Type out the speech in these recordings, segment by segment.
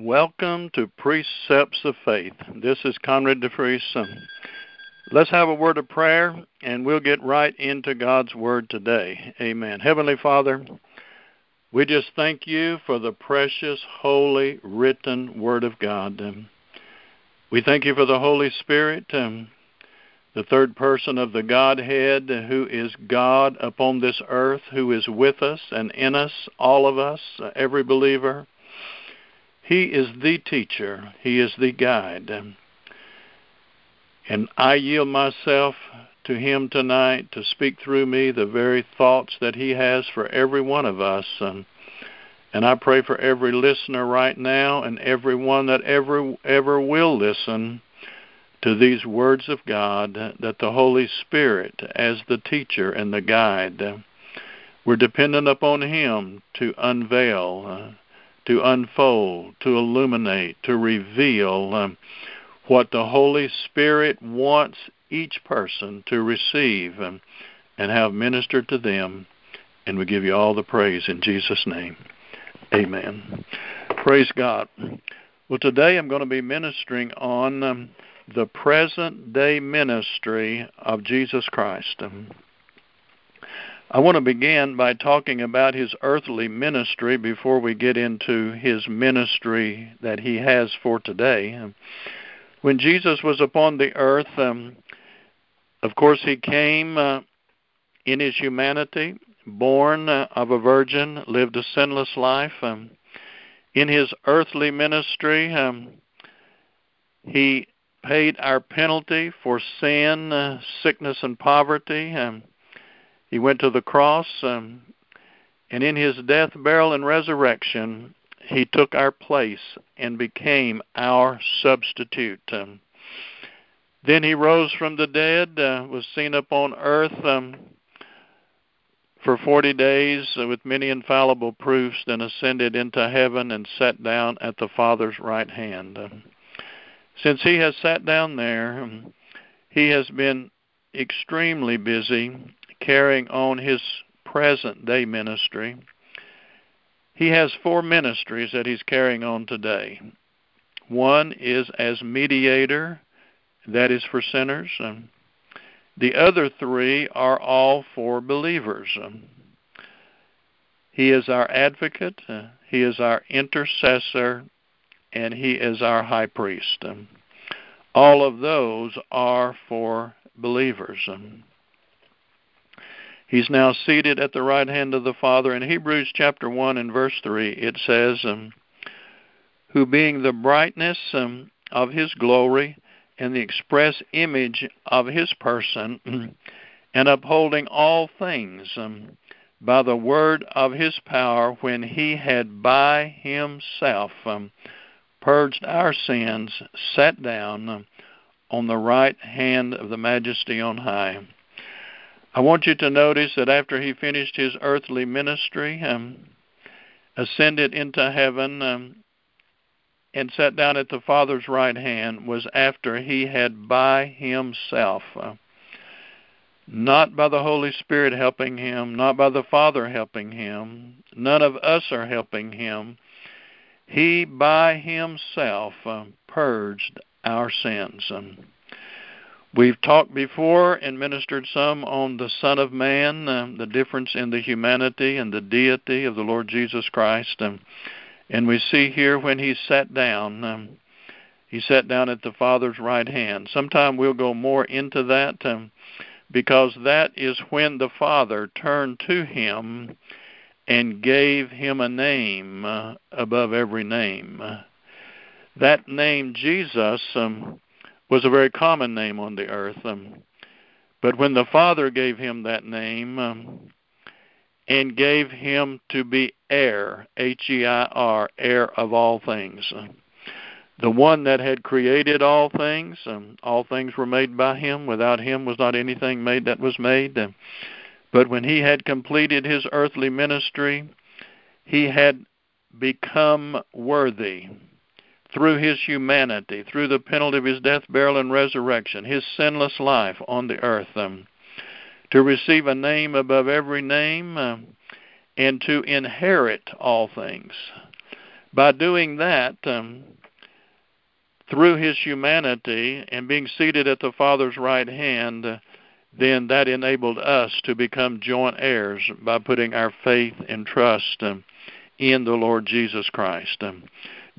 Welcome to Precepts of Faith. This is Conrad DeFries. Let's have a word of prayer and we'll get right into God's Word today. Amen. Heavenly Father, we just thank you for the precious, holy, written Word of God. We thank you for the Holy Spirit, um, the third person of the Godhead, who is God upon this earth, who is with us and in us, all of us, every believer. He is the teacher, He is the guide. And I yield myself to Him tonight to speak through me the very thoughts that He has for every one of us. And, and I pray for every listener right now and everyone that ever ever will listen to these words of God that the Holy Spirit as the teacher and the guide we're dependent upon him to unveil uh, to unfold, to illuminate, to reveal um, what the Holy Spirit wants each person to receive um, and have ministered to them. And we give you all the praise in Jesus' name. Amen. Praise God. Well, today I'm going to be ministering on um, the present day ministry of Jesus Christ. Um, I want to begin by talking about his earthly ministry before we get into his ministry that he has for today. When Jesus was upon the earth, um, of course, he came uh, in his humanity, born uh, of a virgin, lived a sinless life. Um, in his earthly ministry, um, he paid our penalty for sin, uh, sickness, and poverty. Um, he went to the cross, um, and in his death, burial, and resurrection, he took our place and became our substitute. Um, then he rose from the dead, uh, was seen upon earth um, for 40 days with many infallible proofs, then ascended into heaven and sat down at the Father's right hand. Um, since he has sat down there, um, he has been extremely busy carrying on his present day ministry. He has four ministries that he's carrying on today. One is as mediator, that is for sinners. The other three are all for believers. He is our advocate, he is our intercessor, and he is our high priest. All of those are for believers. He's now seated at the right hand of the Father. In Hebrews chapter 1 and verse 3, it says, um, Who being the brightness um, of his glory and the express image of his person, and upholding all things um, by the word of his power, when he had by himself um, purged our sins, sat down um, on the right hand of the majesty on high. I want you to notice that after he finished his earthly ministry, um, ascended into heaven, um, and sat down at the Father's right hand, was after he had by himself, uh, not by the Holy Spirit helping him, not by the Father helping him, none of us are helping him. He by himself uh, purged our sins. Um, We've talked before and ministered some on the Son of Man, uh, the difference in the humanity and the deity of the Lord Jesus Christ. Um, and we see here when he sat down, um, he sat down at the Father's right hand. Sometime we'll go more into that um, because that is when the Father turned to him and gave him a name uh, above every name. that name, Jesus, um, was a very common name on the earth. Um, but when the Father gave him that name um, and gave him to be heir, H E I R, heir of all things, uh, the one that had created all things, um, all things were made by him. Without him was not anything made that was made. Uh, but when he had completed his earthly ministry, he had become worthy through his humanity, through the penalty of his death, burial, and resurrection, his sinless life on the earth, um, to receive a name above every name, um, and to inherit all things. By doing that, um, through his humanity and being seated at the Father's right hand, uh, then that enabled us to become joint heirs by putting our faith and trust um, in the Lord Jesus Christ. Um,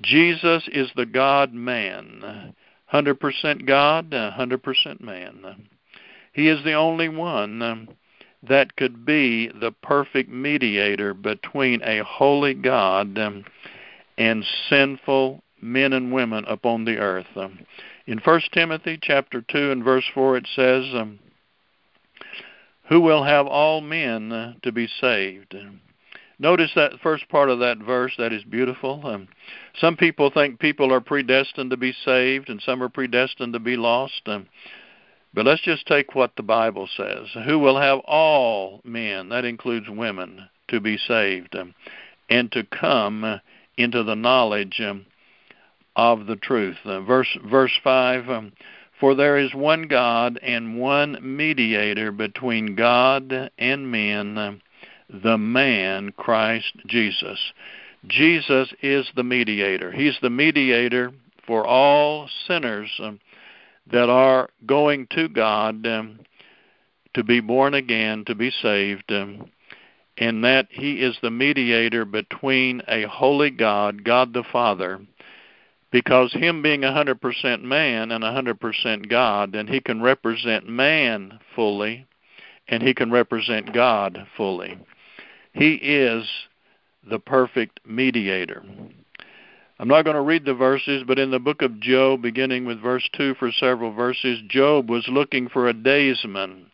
Jesus is the God man, 100% God, 100% man. He is the only one that could be the perfect mediator between a holy God and sinful men and women upon the earth. In 1 Timothy chapter 2 and verse 4 it says, Who will have all men to be saved? Notice that first part of that verse, that is beautiful. Um, some people think people are predestined to be saved and some are predestined to be lost. Um, but let's just take what the Bible says. Who will have all men, that includes women, to be saved um, and to come into the knowledge um, of the truth. Uh, verse verse 5 um, For there is one God and one mediator between God and men, uh, the man Christ Jesus. Jesus is the mediator. He's the mediator for all sinners um, that are going to God um, to be born again, to be saved. Um, and that he is the mediator between a holy God, God the Father, because him being a 100% man and a 100% God, then he can represent man fully and he can represent God fully. He is the perfect mediator. I'm not going to read the verses, but in the book of Job, beginning with verse 2 for several verses, Job was looking for a daysman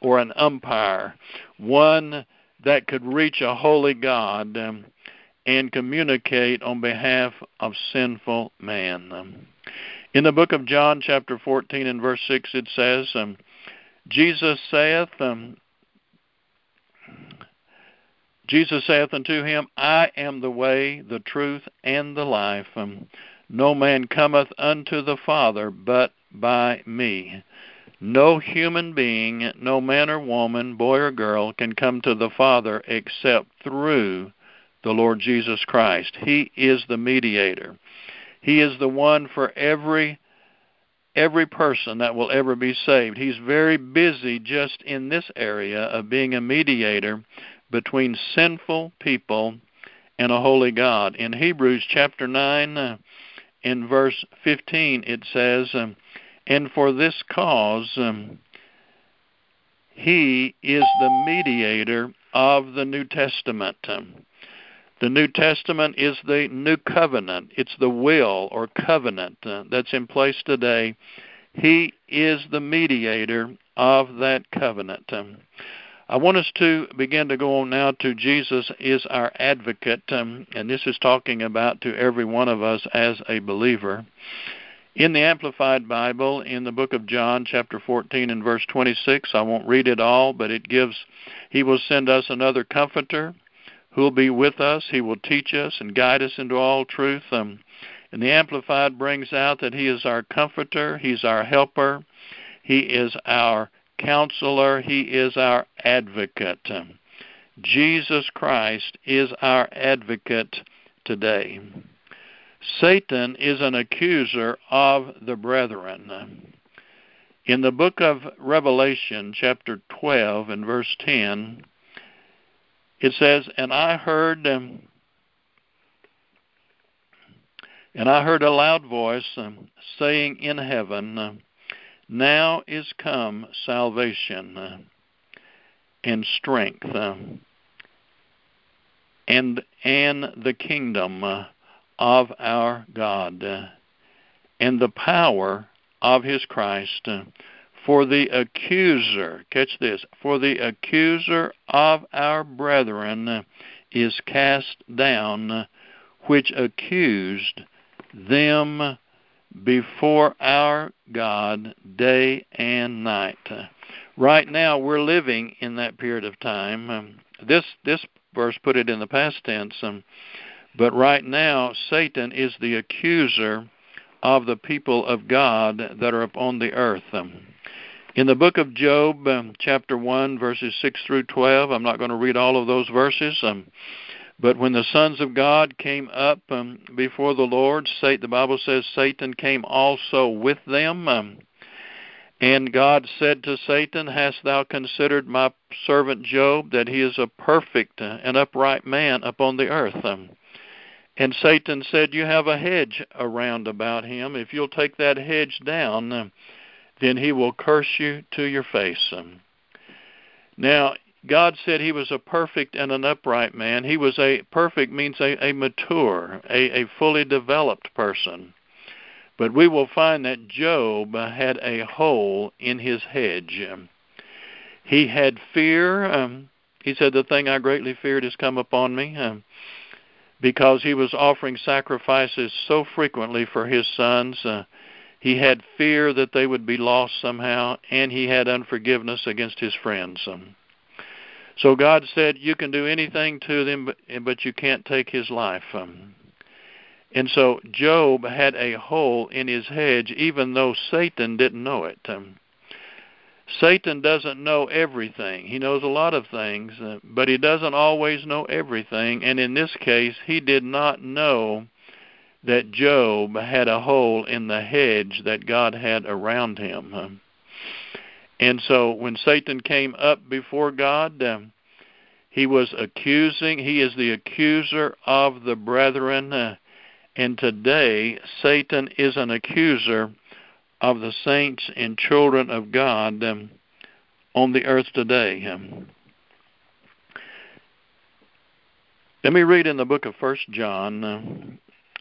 or an umpire, one that could reach a holy God and communicate on behalf of sinful man. In the book of John, chapter 14 and verse 6, it says, Jesus saith, Jesus saith unto him, I am the way, the truth, and the life. No man cometh unto the Father but by me. No human being, no man or woman, boy or girl, can come to the Father except through the Lord Jesus Christ. He is the mediator. He is the one for every every person that will ever be saved. He's very busy just in this area of being a mediator between sinful people and a holy God. In Hebrews chapter 9, uh, in verse 15, it says, um, And for this cause, um, he is the mediator of the New Testament. Um, the New Testament is the new covenant. It's the will or covenant uh, that's in place today. He is the mediator of that covenant. I want us to begin to go on now to Jesus is our advocate, um, and this is talking about to every one of us as a believer. In the Amplified Bible, in the book of John, chapter 14 and verse 26, I won't read it all, but it gives, He will send us another comforter who will be with us. He will teach us and guide us into all truth. Um, and the Amplified brings out that He is our comforter, He's our helper, He is our counselor, he is our advocate. Jesus Christ is our advocate today. Satan is an accuser of the brethren. In the book of Revelation, chapter 12, and verse 10, it says, And I heard. Um, and I heard a loud voice um, saying in heaven, now is come salvation uh, and strength uh, and and the kingdom uh, of our God and the power of his Christ for the accuser catch this for the accuser of our brethren is cast down which accused them before our God day and night. Right now, we're living in that period of time. Um, this this verse put it in the past tense, um, but right now, Satan is the accuser of the people of God that are upon the earth. Um, in the book of Job, um, chapter 1, verses 6 through 12, I'm not going to read all of those verses, um, But when the sons of God came up um, before the Lord, the Bible says Satan came also with them. Um, and God said to Satan, Hast thou considered my servant Job, that he is a perfect and upright man upon the earth? Um, and Satan said, You have a hedge around about him. If you'll take that hedge down, um, then he will curse you to your face. Um, now, God said he was a perfect and an upright man. He was a perfect means a, a mature, a, a fully developed person. But we will find that Job had a hole in his hedge. He had fear. Um, he said, The thing I greatly feared has come upon me. Um, because he was offering sacrifices so frequently for his sons. Uh, he had fear that they would be lost somehow, and he had unforgiveness against his friends. Um, so God said, You can do anything to them, but, you can't take his life. Um, and so Job had a hole in his hedge, even though Satan didn't know it. Um, Satan doesn't know everything. He knows a lot of things, uh, but he doesn't always know everything. And in this case, he did not know that Job had a hole in the hedge that God had around him. Um, and so when Satan came up before God, um, he was accusing, he is the accuser of the brethren. Uh, and today, Satan is an accuser of the saints and children of God um, on the earth today. Um, let me read in the book of First John, uh,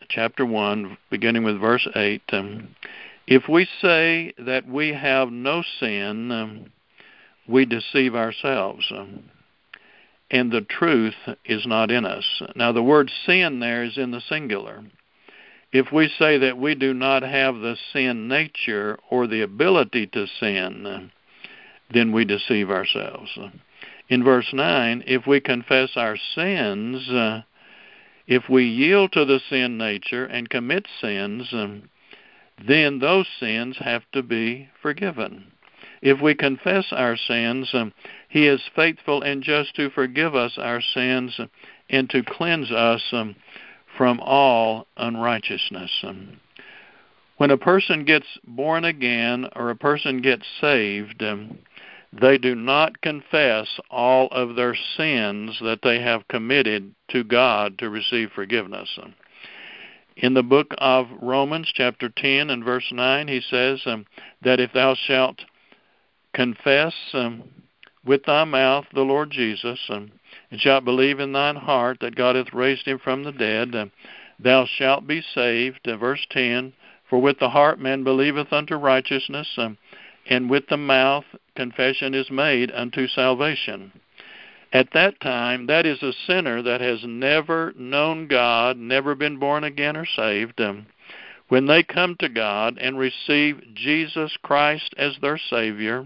chapter one, beginning with verse eight. Um, if we say that we have no sin, um, we deceive ourselves, um, and the truth is not in us. Now, the word sin there is in the singular if we say that we do not have the sin nature or the ability to sin, then we deceive ourselves. In verse 9, if we confess our sins, uh, if we yield to the sin nature and commit sins, um, then those sins have to be forgiven. If we confess our sins, um, He is faithful and just to forgive us our sins and to cleanse us um, from all unrighteousness. Um, when a person gets born again or a person gets saved, they do not confess all of their sins that they have committed to God to receive forgiveness. Um, in the book of Romans, chapter 10 and verse 9, he says um, that if thou shalt confess um, with thy mouth the Lord Jesus, um, and shalt believe in thine heart that God hath raised him from the dead, uh, thou shalt be saved. Uh, verse 10 For with the heart man believeth unto righteousness, um, and with the mouth confession is made unto salvation. At that time, that is a sinner that has never known God, never been born again or saved. When they come to God and receive Jesus Christ as their Savior,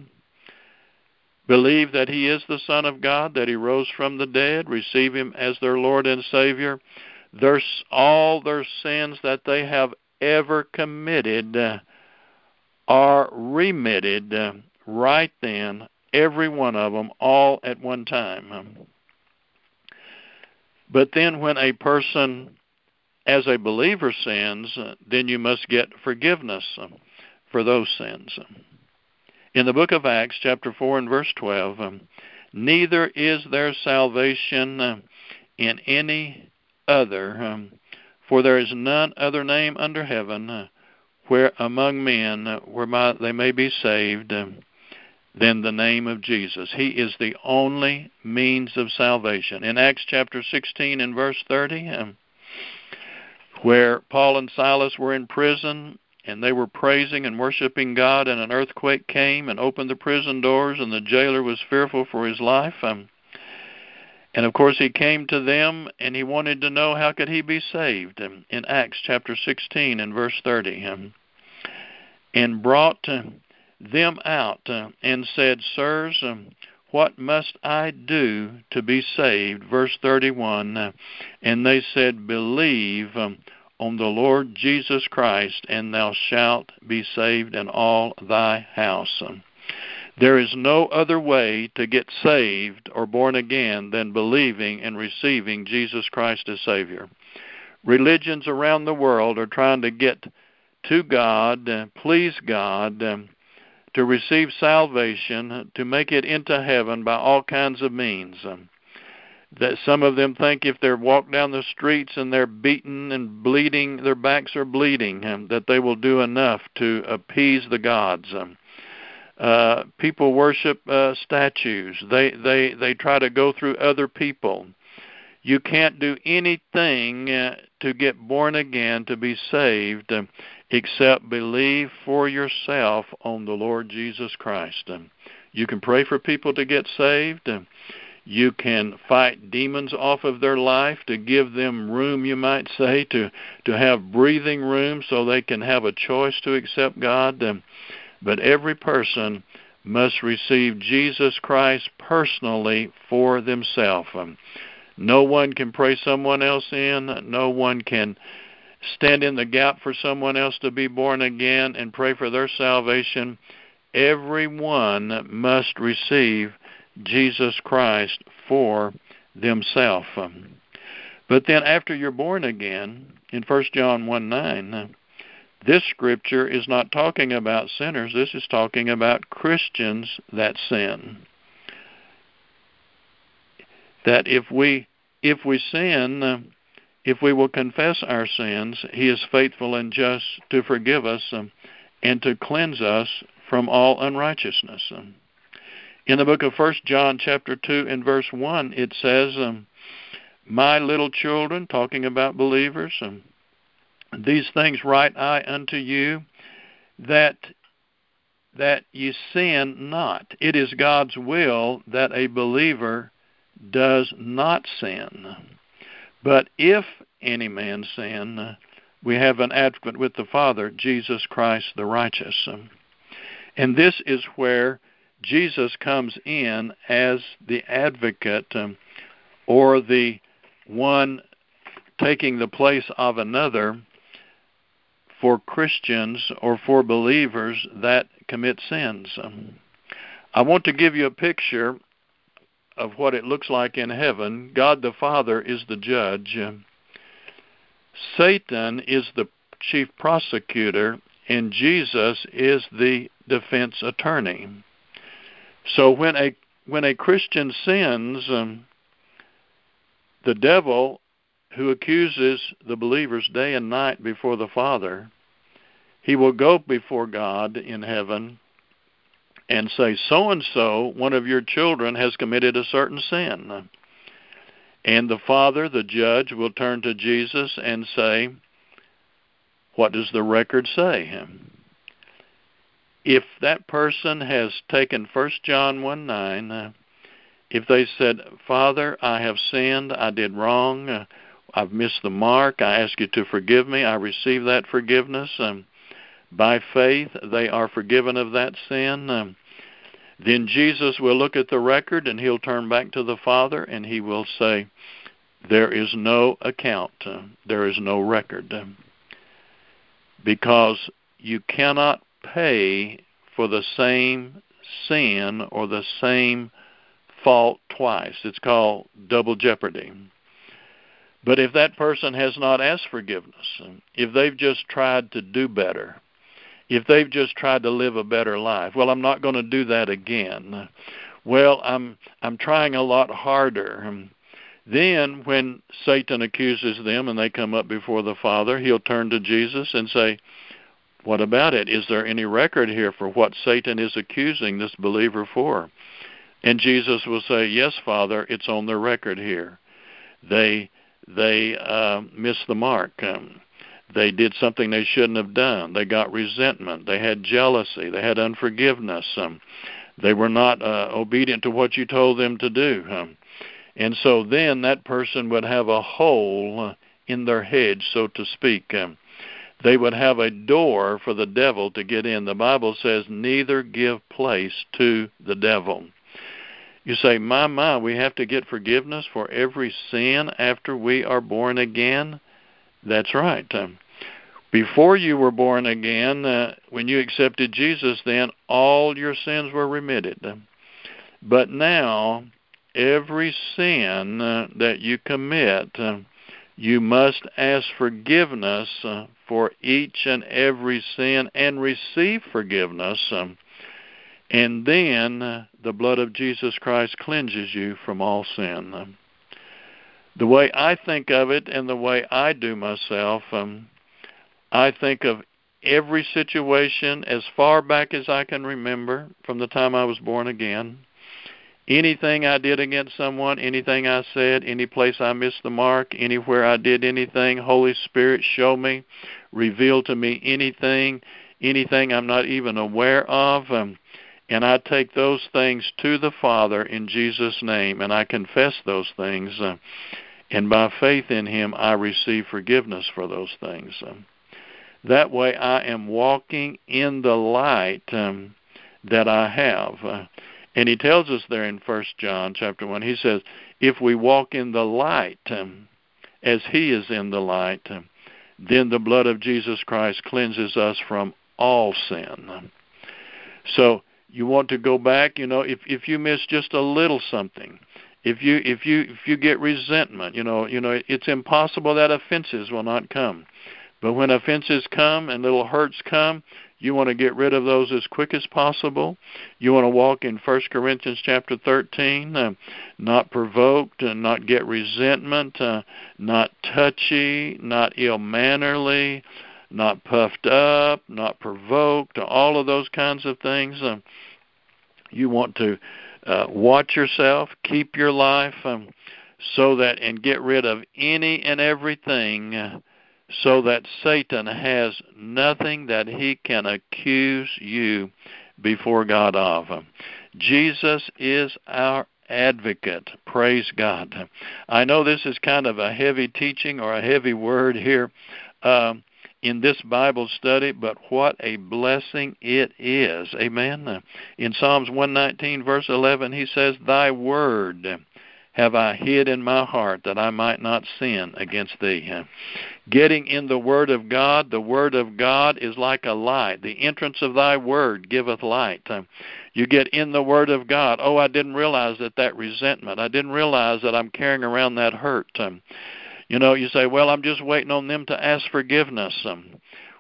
believe that He is the Son of God, that He rose from the dead, receive Him as their Lord and Savior, their, all their sins that they have ever committed are remitted right then, every one of them, all at one time. But then, when a person, as a believer, sins, then you must get forgiveness for those sins in the book of Acts, chapter 4 and verse 12, um, neither is there salvation in any other, for there is none other name under heaven where among men whereby they may be saved than the name of Jesus. He is the only means of salvation. In Acts chapter 16 and verse 30, um, where Paul and Silas were in prison and they were praising and worshiping God, and an earthquake came and opened the prison doors, and the jailer was fearful for his life. Um, and of course, he came to them, and he wanted to know how could he be saved. Um, in Acts chapter 16 and verse 30, um, and brought them out uh, and said, "Sirs, um, what must I do to be saved?" Verse 31, uh, and they said, "Believe." Um, on the Lord Jesus Christ, and thou shalt be saved in all thy house. There is no other way to get saved or born again than believing and receiving Jesus Christ as Savior. Religions around the world are trying to get to God, uh, please God, um, to receive salvation, to make it into heaven by all kinds of means. Um, that some of them think if they're walked down the streets and they're beaten and bleeding, their backs are bleeding, um, that they will do enough to appease the gods. Um, uh, people worship uh, statues. They they they try to go through other people. You can't do anything uh, to get born again to be saved uh, except believe for yourself on the Lord Jesus Christ. You can pray for people to get saved. You can fight demons off of their life to give them room, you might say, to to have breathing room so they can have a choice to accept God. But every person must receive Jesus Christ personally for themselves. No one can pray someone else in. No one can stand in the gap for someone else to be born again and pray for their salvation. Everyone must receive Jesus Christ for themselves. But then after you're born again, in 1 John 1 9, this scripture is not talking about sinners, this is talking about Christians that sin. That if we if we sin, if we will confess our sins, he is faithful and just to forgive us um, and to cleanse us from all unrighteousness. Um, in the book of First John chapter 2 and verse 1 it says um, my little children talking about believers these things write I unto you, that that ye sin not. It is God's will that a believer does not sin. But if any man sin, we have an advocate with the Father, Jesus Christ the righteous. And this is where Jesus comes in as the advocate um, or the one taking the place of another for Christians or for believers that commit sins. Um, I want to give you a picture of what it looks like in heaven. God the Father is the judge. Satan is the chief prosecutor, and Jesus is the defense attorney. So when a when a Christian sins, um, the devil who accuses the believers day and night before the Father he will go before God in heaven and say, So and so, one of your children has committed a certain sin. And the Father, the judge, will turn to Jesus and say, What does the record say? If that person has taken 1 John 1 9, if they said, Father, I have sinned, I did wrong, I've missed the mark, I ask you to forgive me, I receive that forgiveness. Um, by faith they are forgiven of that sin. Um, then Jesus will look at the record and he'll turn back to the Father and he will say, There is no account, uh, there is no record. Uh, because you cannot pay for the same sin or the same fault twice. It's called double jeopardy. But if that person has not asked forgiveness, if they've just tried to do better, if they've just tried to live a better life. Well, I'm not going to do that again. Well, I'm I'm trying a lot harder. Then when Satan accuses them and they come up before the Father, he'll turn to Jesus and say, "What about it? Is there any record here for what Satan is accusing this believer for?" And Jesus will say, "Yes, Father, it's on the record here. They they uh, missed the mark. Um, they did something they shouldn't have done. They got resentment. They had jealousy. They had unforgiveness. Um, they were not uh, obedient to what you told them to do. Um, and so then that person would have a hole in their head, so to speak. Um, they would have a door for the devil to get in. The Bible says, neither give place to the devil. You say, my, my, we have to get forgiveness for every sin after we are born again? That's right. Um, Before you were born again, uh, when you accepted Jesus, then all your sins were remitted. But now, every sin uh, that you commit, uh, you must ask forgiveness uh, for each and every sin and receive forgiveness. Um, and then uh, the blood of Jesus Christ cleanses you from all sin. The way I think of it and the way I do myself, um, I think of every situation as far back as I can remember from the time I was born again. Anything I did against someone, anything I said, any place I missed the mark, anywhere I did anything, Holy Spirit, show me, reveal to me anything, anything I'm not even aware of. Um, and I take those things to the Father in Jesus' name, and I confess those things. Uh, and by faith in Him, I receive forgiveness for those things. Um, that way, I am walking in the light um, that I have. Uh, and he tells us there in First John chapter one, he says, "If we walk in the light, um, as He is in the light, um, then the blood of Jesus Christ cleanses us from all sin." So you want to go back. You know, if if you miss just a little something, if you if you if you get resentment, you know, you know, it's impossible that offenses will not come. But when offenses come and little hurts come, you want to get rid of those as quick as possible. You want to walk in 1 Corinthians chapter 13, uh, not provoked, and not get resentment, uh, not touchy, not ill-mannerly, not puffed up, not provoked, all of those kinds of things. Uh, you want to uh, watch yourself, keep your life, um, so that and get rid of any and everything uh, so that Satan has nothing that he can accuse you before God of. Jesus is our advocate. Praise God. I know this is kind of a heavy teaching or a heavy word here um, in this Bible study, but what a blessing it is. Amen. In Psalms 119, verse 11, he says, Thy word have I hid in my heart that I might not sin against thee. Getting in the Word of God, the Word of God is like a light. The entrance of thy Word giveth light. You get in the Word of God. Oh, I didn't realize that that resentment, I didn't realize that I'm carrying around that hurt. You know, you say, well, I'm just waiting on them to ask forgiveness.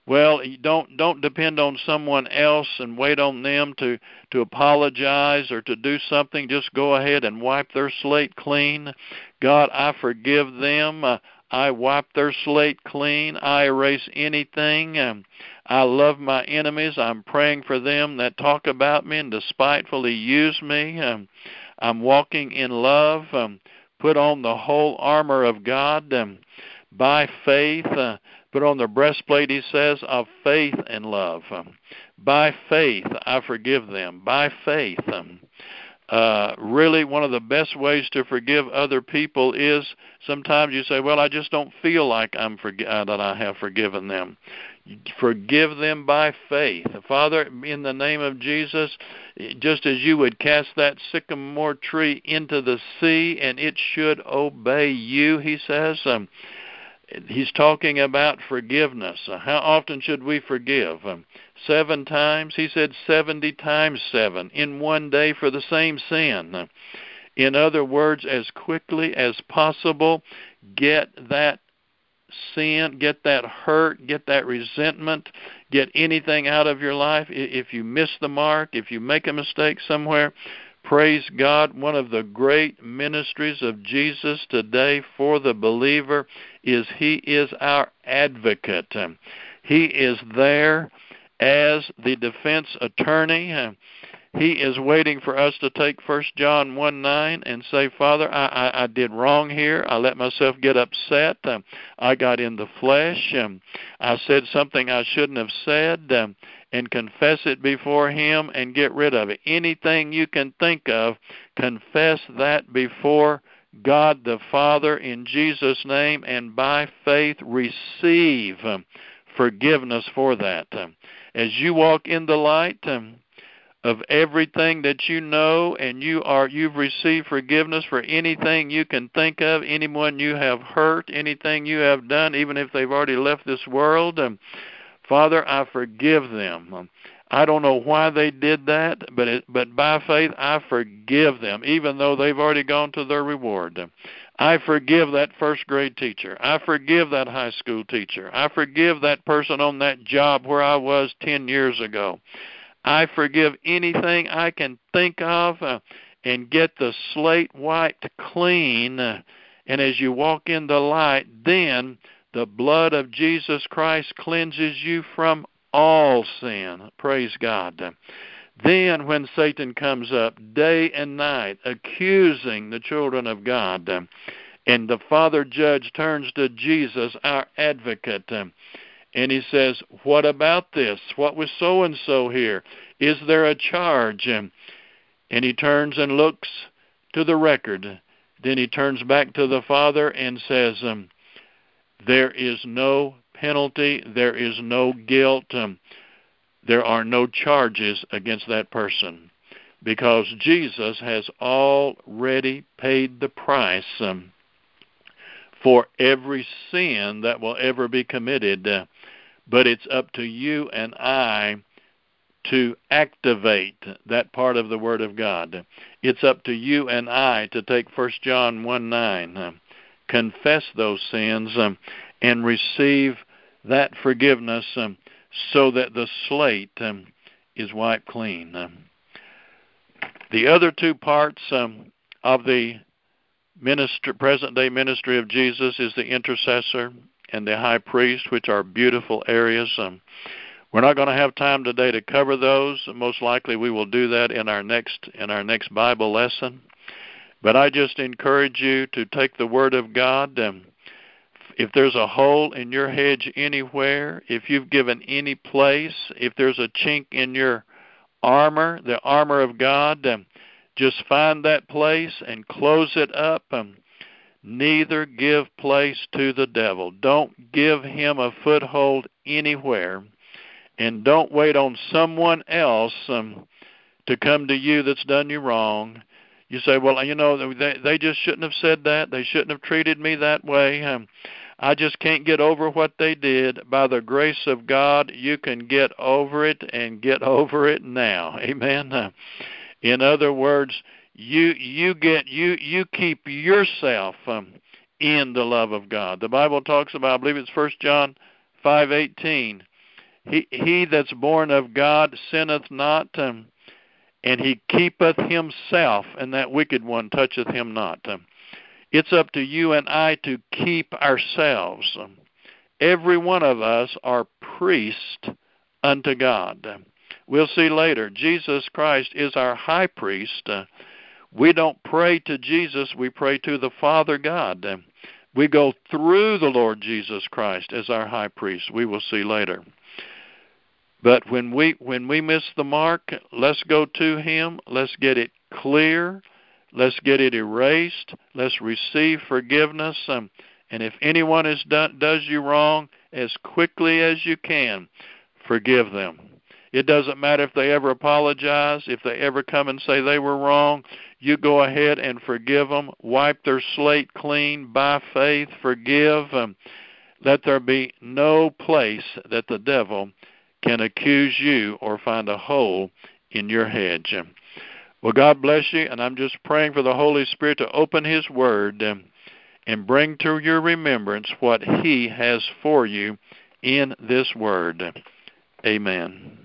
Well, don't don't depend on someone else and wait on them to to apologize or to do something. Just go ahead and wipe their slate clean. God, I forgive them. Uh, I wipe their slate clean. I erase anything. Um, I love my enemies. I'm praying for them that talk about me and despitefully use me. Um, I'm walking in love. Um, put on the whole armor of God um, by faith. Uh, Put on the breastplate, he says, of faith and love. Um, by faith, I forgive them. By faith. Um, uh, really, one of the best ways to forgive other people is sometimes you say, "Well, I just don't feel like I'm forg- uh, that I have forgiven them." Forgive them by faith, Father. In the name of Jesus, just as you would cast that sycamore tree into the sea, and it should obey you, He says. Um, he's talking about forgiveness. Uh, how often should we forgive? Um, seven times? He said 70 times seven in one day for the same sin. Uh, in other words, as quickly as possible, get that sin, get that hurt, get that resentment, get anything out of your life. If you miss the mark, if you make a mistake somewhere, Praise God. One of the great ministries of Jesus today for the believer is He is our advocate. He is there as the defense attorney. He is waiting for us to take First John 1 9 and say, Father, I, I, I did wrong here. I let myself get upset. Um, I got in the flesh. Um, I said something I shouldn't have said. Um, and confess it before Him and get rid of it. Anything you can think of, confess that before God the Father in Jesus' name and by faith receive forgiveness for that. As you walk in the light, of everything that you know and you are you've received forgiveness for anything you can think of anyone you have hurt anything you have done even if they've already left this world um, father i forgive them um, i don't know why they did that but it, but by faith i forgive them even though they've already gone to their reward I forgive that first grade teacher. I forgive that high school teacher. I forgive that person on that job where I was 10 years ago. I forgive anything I can think of uh, and get the slate wiped clean. Uh, and as you walk in the light, then the blood of Jesus Christ cleanses you from all sin. Praise God. Then, when Satan comes up day and night accusing the children of God, and the Father Judge turns to Jesus, our advocate, and he says, What about this? What was so and so here? Is there a charge? And and he turns and looks to the record. Then he turns back to the Father and says, um, There is no penalty, there is no guilt, um, there are no charges against that person because Jesus has already paid the price um, for every sin that will ever be committed. Uh, but it's up to you and I to activate that part of the Word of God. It's up to you and I to take First John 1 9, uh, confess those sins, and receive that forgiveness so that the slate is wiped clean. The other two parts of the minister, present day ministry of Jesus is the intercessor and the high priest, which are beautiful areas. Um, we're not going to have time today to cover those. Most likely, we will do that in our next in our next Bible lesson. But I just encourage you to take the Word of God. Um, if there's a hole in your hedge anywhere, if you've given any place, if there's a chink in your armor, the armor of God, um, just find that place and close it up. Um, neither give place to the devil. Don't give him a foothold anywhere. And don't wait on someone else um, to come to you that's done you wrong. You say, well, you know, they, they just shouldn't have said that. They shouldn't have treated me that way. Um, I just can't get over what they did. By the grace of God, you can get over it and get over it now. Amen. Uh, in other words, you you get you you keep yourself um, in the love of God. The Bible talks about, I believe it's First John five eighteen. He he that's born of God sinneth not, um, and he keepeth himself, and that wicked one toucheth him not. Um, it's up to you and I to keep ourselves. Um, every one of us are priests unto God. Um, we'll see later. Jesus Christ is our high priest. Uh, we don't pray to Jesus, we pray to the Father God. We go through the Lord Jesus Christ as our high priest. We will see later. But when we when we miss the mark, let's go to him. Let's get it clear. Let's get it erased. Let's receive forgiveness. Um, and if anyone has done does you wrong, as quickly as you can, forgive them. It doesn't matter if they ever apologize, if they ever come and say they were wrong. You go ahead and forgive them. Wipe their slate clean by faith. Forgive. Um, let there be no place that the devil can accuse you or find a hole in your hedge. Well, God bless you, and I'm just praying for the Holy Spirit to open His Word and bring to your remembrance what He has for you in this Word. Amen.